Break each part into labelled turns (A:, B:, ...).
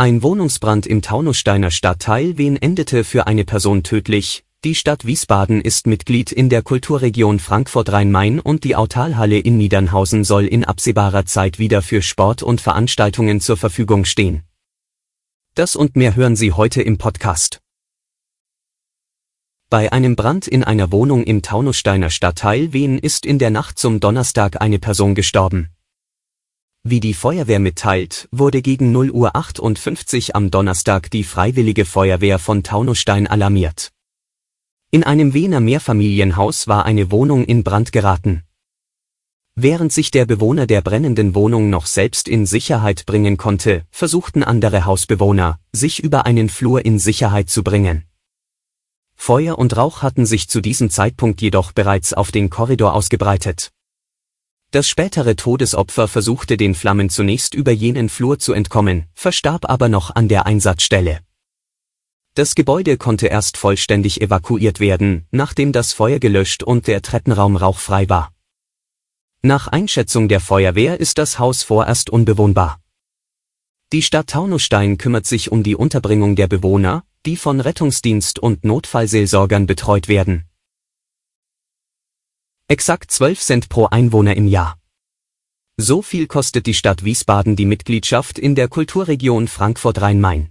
A: Ein Wohnungsbrand im Taunussteiner Stadtteil Wien endete für eine Person tödlich. Die Stadt Wiesbaden ist Mitglied in der Kulturregion Frankfurt-Rhein-Main und die Autalhalle in Niedernhausen soll in absehbarer Zeit wieder für Sport und Veranstaltungen zur Verfügung stehen. Das und mehr hören Sie heute im Podcast. Bei einem Brand in einer Wohnung im Taunussteiner Stadtteil Wien ist in der Nacht zum Donnerstag eine Person gestorben. Wie die Feuerwehr mitteilt, wurde gegen 0 Uhr 58 am Donnerstag die Freiwillige Feuerwehr von Taunusstein alarmiert. In einem Wiener Mehrfamilienhaus war eine Wohnung in Brand geraten. Während sich der Bewohner der brennenden Wohnung noch selbst in Sicherheit bringen konnte, versuchten andere Hausbewohner, sich über einen Flur in Sicherheit zu bringen. Feuer und Rauch hatten sich zu diesem Zeitpunkt jedoch bereits auf den Korridor ausgebreitet. Das spätere Todesopfer versuchte den Flammen zunächst über jenen Flur zu entkommen, verstarb aber noch an der Einsatzstelle. Das Gebäude konnte erst vollständig evakuiert werden, nachdem das Feuer gelöscht und der Treppenraum rauchfrei war. Nach Einschätzung der Feuerwehr ist das Haus vorerst unbewohnbar. Die Stadt Taunusstein kümmert sich um die Unterbringung der Bewohner, die von Rettungsdienst und Notfallseelsorgern betreut werden. Exakt 12 Cent pro Einwohner im Jahr. So viel kostet die Stadt Wiesbaden die Mitgliedschaft in der Kulturregion Frankfurt-Rhein-Main.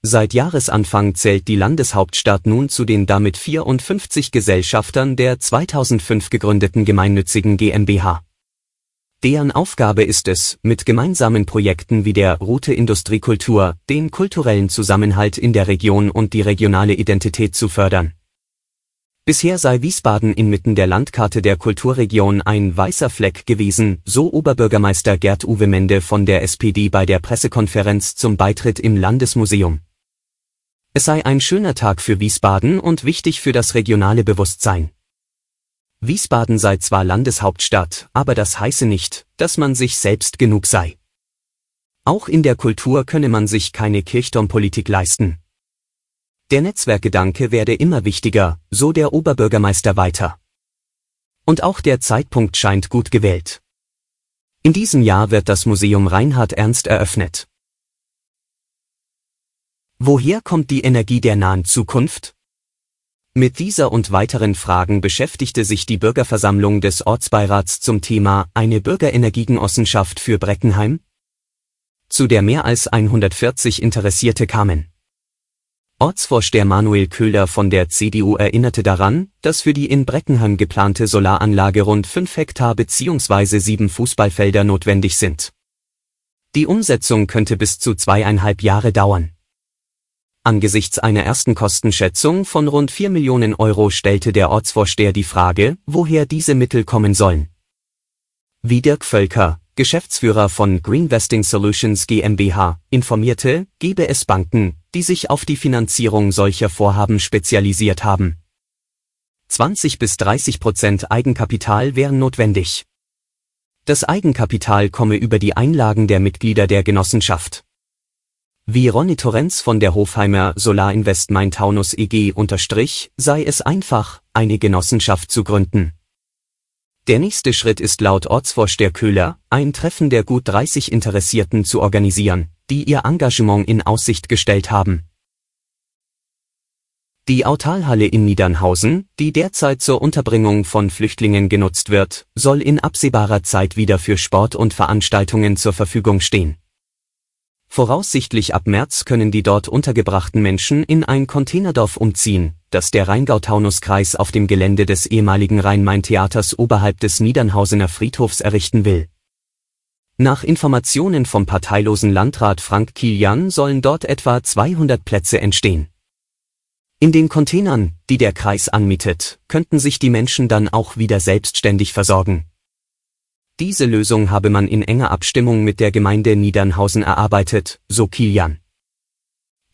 A: Seit Jahresanfang zählt die Landeshauptstadt nun zu den damit 54 Gesellschaftern der 2005 gegründeten gemeinnützigen GmbH. Deren Aufgabe ist es, mit gemeinsamen Projekten wie der Route Industriekultur den kulturellen Zusammenhalt in der Region und die regionale Identität zu fördern. Bisher sei Wiesbaden inmitten der Landkarte der Kulturregion ein weißer Fleck gewesen, so Oberbürgermeister Gerd Uwe Mende von der SPD bei der Pressekonferenz zum Beitritt im Landesmuseum. Es sei ein schöner Tag für Wiesbaden und wichtig für das regionale Bewusstsein. Wiesbaden sei zwar Landeshauptstadt, aber das heiße nicht, dass man sich selbst genug sei. Auch in der Kultur könne man sich keine Kirchturmpolitik leisten. Der Netzwerkgedanke werde immer wichtiger, so der Oberbürgermeister weiter. Und auch der Zeitpunkt scheint gut gewählt. In diesem Jahr wird das Museum Reinhard Ernst eröffnet. Woher kommt die Energie der nahen Zukunft? Mit dieser und weiteren Fragen beschäftigte sich die Bürgerversammlung des Ortsbeirats zum Thema eine Bürgerenergiegenossenschaft für Breckenheim, zu der mehr als 140 Interessierte kamen. Ortsvorsteher Manuel Köhler von der CDU erinnerte daran, dass für die in Breckenheim geplante Solaranlage rund 5 Hektar bzw. sieben Fußballfelder notwendig sind. Die Umsetzung könnte bis zu zweieinhalb Jahre dauern. Angesichts einer ersten Kostenschätzung von rund 4 Millionen Euro stellte der Ortsvorsteher die Frage, woher diese Mittel kommen sollen. Wie Dirk Völker, Geschäftsführer von Greenvesting Solutions GmbH, informierte, gebe es Banken, die sich auf die Finanzierung solcher Vorhaben spezialisiert haben. 20 bis 30 Prozent Eigenkapital wären notwendig. Das Eigenkapital komme über die Einlagen der Mitglieder der Genossenschaft. Wie Ronny Torrenz von der Hofheimer Solar Invest Main Taunus EG unterstrich, sei es einfach, eine Genossenschaft zu gründen. Der nächste Schritt ist laut Ortsvorsteher Köhler, ein Treffen der gut 30 Interessierten zu organisieren, die ihr Engagement in Aussicht gestellt haben. Die Autalhalle in Niedernhausen, die derzeit zur Unterbringung von Flüchtlingen genutzt wird, soll in absehbarer Zeit wieder für Sport und Veranstaltungen zur Verfügung stehen. Voraussichtlich ab März können die dort untergebrachten Menschen in ein Containerdorf umziehen, das der Rheingau-Taunus-Kreis auf dem Gelände des ehemaligen Rhein-Main-Theaters oberhalb des Niedernhausener Friedhofs errichten will. Nach Informationen vom parteilosen Landrat Frank Kilian sollen dort etwa 200 Plätze entstehen. In den Containern, die der Kreis anmietet, könnten sich die Menschen dann auch wieder selbstständig versorgen. Diese Lösung habe man in enger Abstimmung mit der Gemeinde Niedernhausen erarbeitet, so Kilian.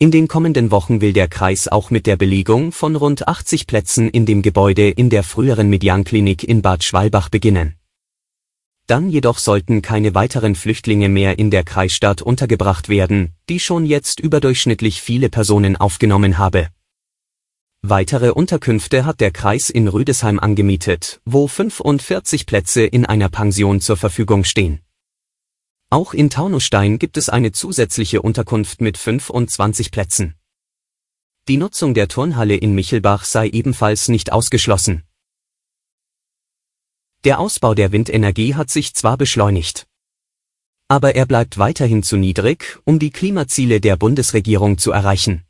A: In den kommenden Wochen will der Kreis auch mit der Belegung von rund 80 Plätzen in dem Gebäude in der früheren Medianklinik in Bad Schwalbach beginnen. Dann jedoch sollten keine weiteren Flüchtlinge mehr in der Kreisstadt untergebracht werden, die schon jetzt überdurchschnittlich viele Personen aufgenommen habe. Weitere Unterkünfte hat der Kreis in Rüdesheim angemietet, wo 45 Plätze in einer Pension zur Verfügung stehen. Auch in Taunusstein gibt es eine zusätzliche Unterkunft mit 25 Plätzen. Die Nutzung der Turnhalle in Michelbach sei ebenfalls nicht ausgeschlossen. Der Ausbau der Windenergie hat sich zwar beschleunigt. Aber er bleibt weiterhin zu niedrig, um die Klimaziele der Bundesregierung zu erreichen.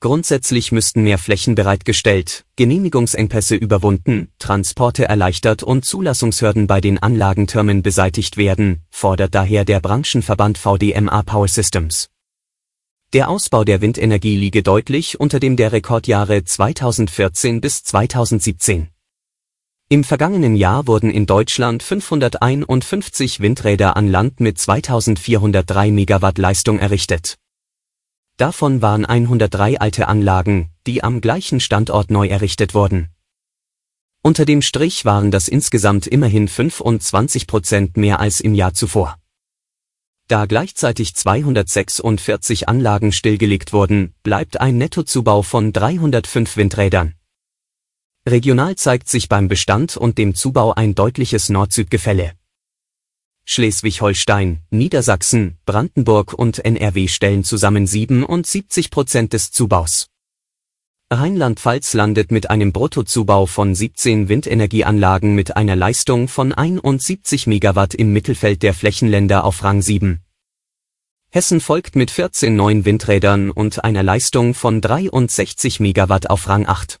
A: Grundsätzlich müssten mehr Flächen bereitgestellt, Genehmigungsengpässe überwunden, Transporte erleichtert und Zulassungshürden bei den Anlagentürmen beseitigt werden, fordert daher der Branchenverband VDMA Power Systems. Der Ausbau der Windenergie liege deutlich unter dem der Rekordjahre 2014 bis 2017. Im vergangenen Jahr wurden in Deutschland 551 Windräder an Land mit 2403 Megawatt Leistung errichtet Davon waren 103 alte Anlagen, die am gleichen Standort neu errichtet wurden. Unter dem Strich waren das insgesamt immerhin 25 Prozent mehr als im Jahr zuvor. Da gleichzeitig 246 Anlagen stillgelegt wurden, bleibt ein Nettozubau von 305 Windrädern. Regional zeigt sich beim Bestand und dem Zubau ein deutliches Nord-Süd-Gefälle. Schleswig-Holstein, Niedersachsen, Brandenburg und NRW stellen zusammen 77 Prozent des Zubaus. Rheinland-Pfalz landet mit einem Bruttozubau von 17 Windenergieanlagen mit einer Leistung von 71 Megawatt im Mittelfeld der Flächenländer auf Rang 7. Hessen folgt mit 14 neuen Windrädern und einer Leistung von 63 Megawatt auf Rang 8.